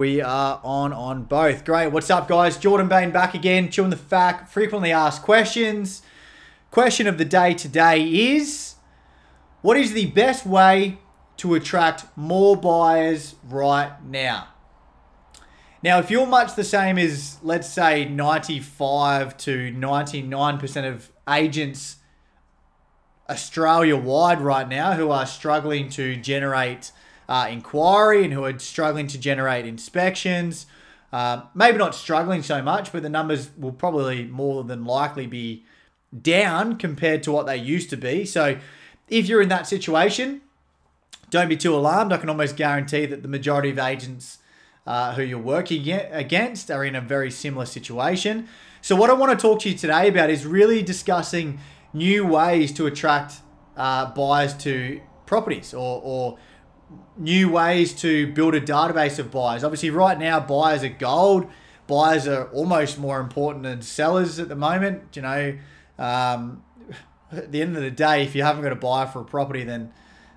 We are on on both. Great. What's up, guys? Jordan Bain back again, chewing the fact, frequently asked questions. Question of the day today is What is the best way to attract more buyers right now? Now, if you're much the same as, let's say, 95 to 99% of agents Australia wide right now who are struggling to generate uh, inquiry and who are struggling to generate inspections. Uh, maybe not struggling so much, but the numbers will probably more than likely be down compared to what they used to be. So if you're in that situation, don't be too alarmed. I can almost guarantee that the majority of agents uh, who you're working against are in a very similar situation. So, what I want to talk to you today about is really discussing new ways to attract uh, buyers to properties or, or new ways to build a database of buyers. Obviously, right now, buyers are gold. Buyers are almost more important than sellers at the moment. You know, um, at the end of the day, if you haven't got a buyer for a property, then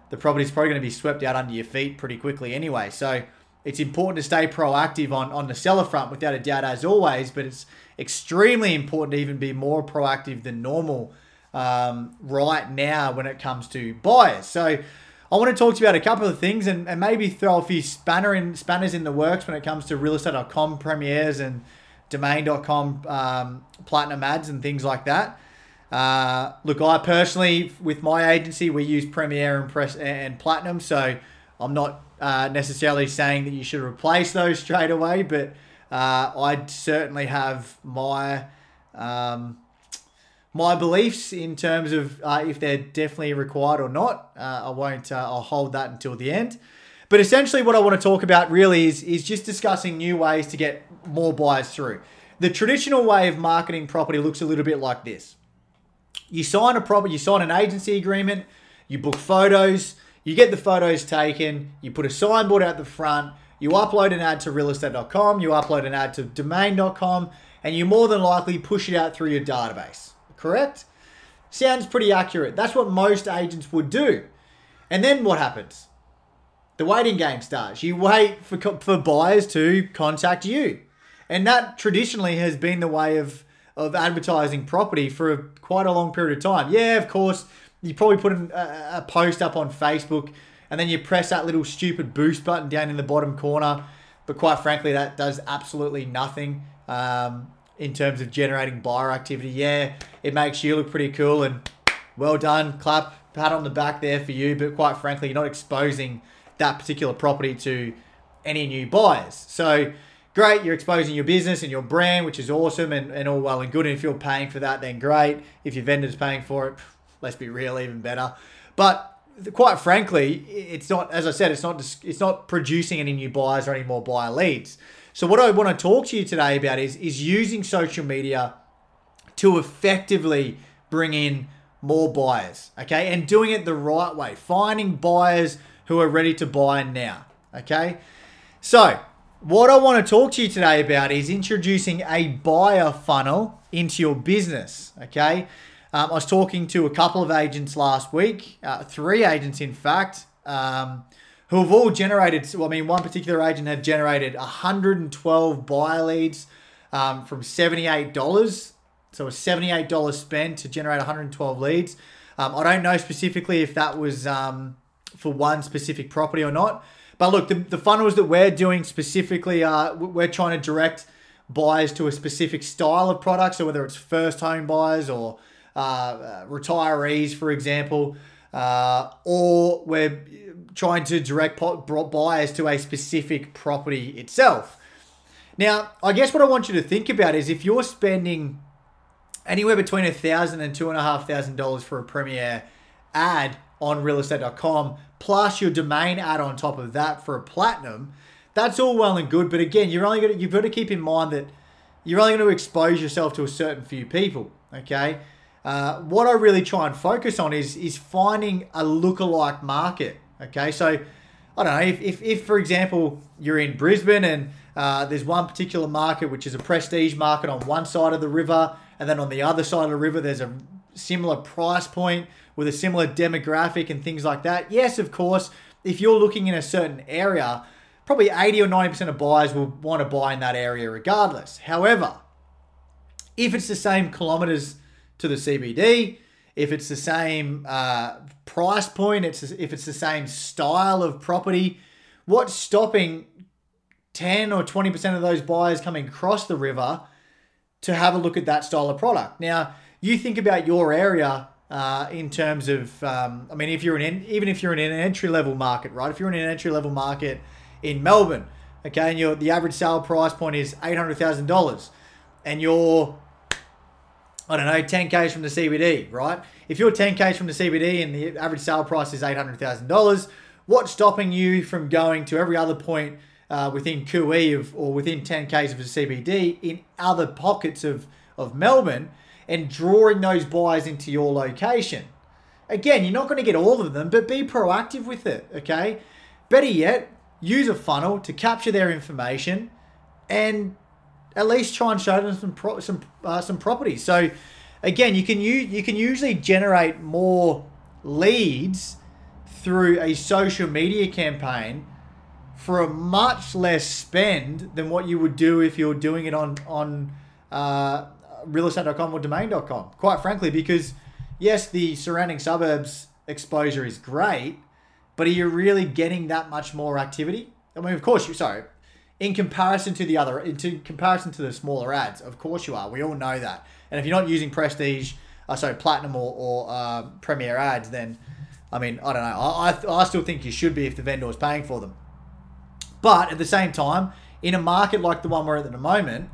the property is probably going to be swept out under your feet pretty quickly anyway. So it's important to stay proactive on, on the seller front without a doubt, as always, but it's extremely important to even be more proactive than normal um, right now when it comes to buyers. So I want to talk to you about a couple of things and, and maybe throw a few spanner in, spanners in the works when it comes to realestate.com premieres and domain.com um, platinum ads and things like that. Uh, look, I personally, with my agency, we use Premiere and, Press and Platinum, so I'm not uh, necessarily saying that you should replace those straight away, but uh, I certainly have my um, my beliefs in terms of uh, if they're definitely required or not. Uh, I won't. Uh, I'll hold that until the end. But essentially, what I want to talk about really is is just discussing new ways to get more buyers through. The traditional way of marketing property looks a little bit like this: you sign a property, you sign an agency agreement, you book photos, you get the photos taken, you put a signboard out the front, you upload an ad to realestate.com, you upload an ad to domain.com, and you more than likely push it out through your database correct? Sounds pretty accurate. That's what most agents would do. And then what happens? The waiting game starts. You wait for, for buyers to contact you. And that traditionally has been the way of, of advertising property for a, quite a long period of time. Yeah, of course, you probably put a, a post up on Facebook and then you press that little stupid boost button down in the bottom corner. But quite frankly, that does absolutely nothing. Um, in terms of generating buyer activity. Yeah, it makes you look pretty cool and well done. Clap, pat on the back there for you. But quite frankly, you're not exposing that particular property to any new buyers. So great, you're exposing your business and your brand, which is awesome and, and all well and good. And if you're paying for that, then great. If your vendor's paying for it, let's be real, even better. But quite frankly, it's not. As I said, it's not. It's not producing any new buyers or any more buyer leads. So what I want to talk to you today about is is using social media to effectively bring in more buyers, okay? And doing it the right way, finding buyers who are ready to buy now, okay? So, what I want to talk to you today about is introducing a buyer funnel into your business, okay? Um, I was talking to a couple of agents last week, uh, three agents in fact, um, who have all generated. Well, I mean, one particular agent had generated 112 buyer leads um, from $78. So a $78 spend to generate 112 leads. Um, I don't know specifically if that was um, for one specific property or not. But look, the, the funnels that we're doing specifically are we're trying to direct buyers to a specific style of product. So whether it's first home buyers or uh, uh retirees, for example, uh, or we're trying to direct buyers to a specific property itself. Now, I guess what I want you to think about is if you're spending anywhere between a thousand and two and a half thousand dollars for a premier ad on realestate.com, plus your domain ad on top of that for a platinum, that's all well and good. But again, you're only to, you've got to keep in mind that you're only going to expose yourself to a certain few people. Okay. Uh, what I really try and focus on is is finding a lookalike market. Okay, so I don't know if, if, if for example you're in Brisbane and uh, there's one particular market which is a prestige market on one side of the river, and then on the other side of the river there's a similar price point with a similar demographic and things like that. Yes, of course, if you're looking in a certain area, probably 80 or 90% of buyers will want to buy in that area regardless. However, if it's the same kilometers to the CBD, if it's the same uh, price point, it's if it's the same style of property, what's stopping 10 or 20% of those buyers coming across the river to have a look at that style of product? Now, you think about your area uh, in terms of, um, I mean, if you're in, even if you're in an entry level market, right? If you're in an entry level market in Melbourne, okay, and your the average sale price point is eight hundred thousand dollars, and you're I don't know, 10Ks from the CBD, right? If you're 10Ks from the CBD and the average sale price is $800,000, what's stopping you from going to every other point uh, within QE of, or within 10Ks of the CBD in other pockets of, of Melbourne and drawing those buyers into your location? Again, you're not going to get all of them, but be proactive with it, okay? Better yet, use a funnel to capture their information and at least try and show them some pro- some uh, some properties. So again, you can use you can usually generate more leads through a social media campaign for a much less spend than what you would do if you're doing it on on uh, realestate.com or domain.com. Quite frankly, because yes, the surrounding suburbs exposure is great, but are you really getting that much more activity? I mean, of course you. Sorry, in comparison to the other, in comparison to the smaller ads. Of course you are. We all know that. And if you're not using Prestige, uh, sorry, Platinum or, or uh, Premier ads, then I mean, I don't know. I, I, I still think you should be if the vendor is paying for them. But at the same time, in a market like the one we're at at the moment,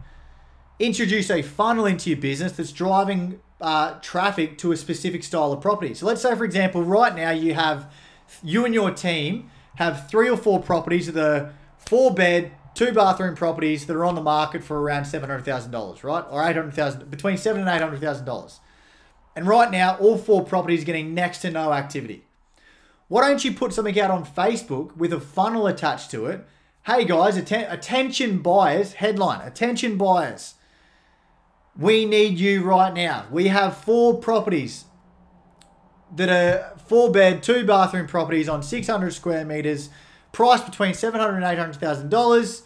introduce a funnel into your business that's driving uh, traffic to a specific style of property. So let's say, for example, right now you have you and your team have three or four properties of the four bed, two bathroom properties that are on the market for around seven hundred thousand dollars, right, or eight hundred thousand, between seven and eight hundred thousand dollars. And right now, all four properties getting next to no activity. Why don't you put something out on Facebook with a funnel attached to it? Hey guys, atten- attention buyers, headline, attention buyers. We need you right now. We have four properties that are four bed, two bathroom properties on 600 square meters, priced between 700 and 800,000 dollars.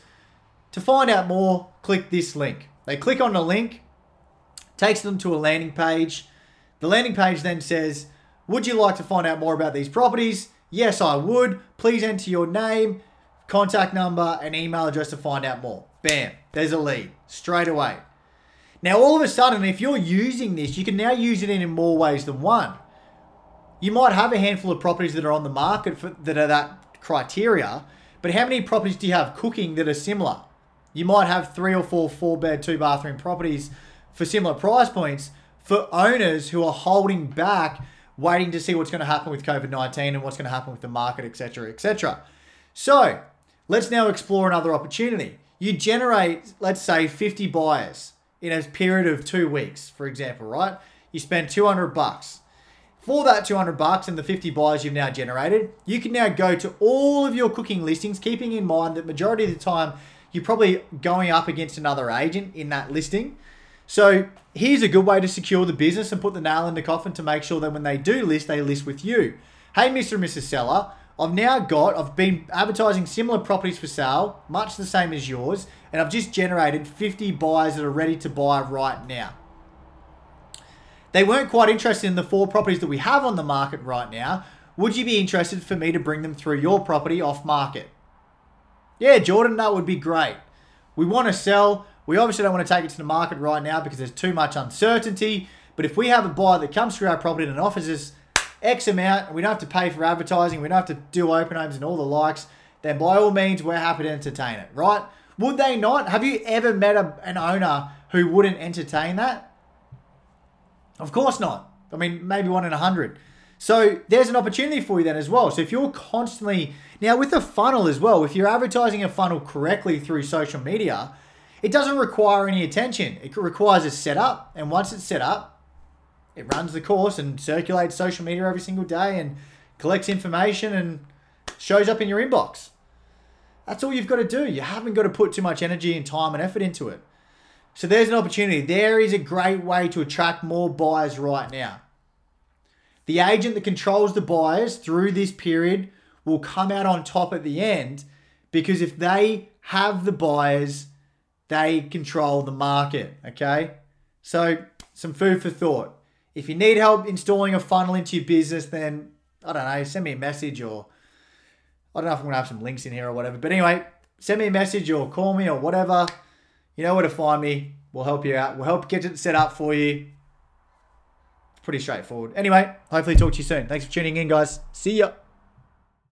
To find out more, click this link. They click on the link, takes them to a landing page. The landing page then says, Would you like to find out more about these properties? Yes, I would. Please enter your name, contact number, and email address to find out more. Bam, there's a lead straight away. Now, all of a sudden, if you're using this, you can now use it in more ways than one. You might have a handful of properties that are on the market for, that are that criteria, but how many properties do you have cooking that are similar? You might have three or four four bed, two bathroom properties for similar price points for owners who are holding back, waiting to see what's going to happen with COVID 19 and what's going to happen with the market, etc. etc. So let's now explore another opportunity. You generate, let's say, 50 buyers in a period of two weeks, for example, right? You spend 200 bucks. For that 200 bucks and the 50 buyers you've now generated, you can now go to all of your cooking listings, keeping in mind that majority of the time you're probably going up against another agent in that listing. So here's a good way to secure the business and put the nail in the coffin to make sure that when they do list, they list with you. Hey, Mr. and Mrs. Seller, I've now got, I've been advertising similar properties for sale, much the same as yours, and I've just generated 50 buyers that are ready to buy right now. They weren't quite interested in the four properties that we have on the market right now. Would you be interested for me to bring them through your property off market? Yeah, Jordan, that would be great. We want to sell. We obviously don't want to take it to the market right now because there's too much uncertainty. But if we have a buyer that comes through our property and offers us X amount, we don't have to pay for advertising, we don't have to do open homes and all the likes, then by all means, we're happy to entertain it, right? Would they not? Have you ever met a, an owner who wouldn't entertain that? Of course not. I mean, maybe one in a hundred. So there's an opportunity for you then as well. So if you're constantly now with a funnel as well, if you're advertising a funnel correctly through social media, it doesn't require any attention. It requires a setup, and once it's set up, it runs the course and circulates social media every single day and collects information and shows up in your inbox. That's all you've got to do. You haven't got to put too much energy and time and effort into it. So there's an opportunity. There is a great way to attract more buyers right now. The agent that controls the buyers through this period will come out on top at the end Because if they have the buyers, they control the market. Okay. So, some food for thought. If you need help installing a funnel into your business, then I don't know, send me a message or I don't know if I'm going to have some links in here or whatever. But anyway, send me a message or call me or whatever. You know where to find me. We'll help you out. We'll help get it set up for you. Pretty straightforward. Anyway, hopefully talk to you soon. Thanks for tuning in, guys. See ya.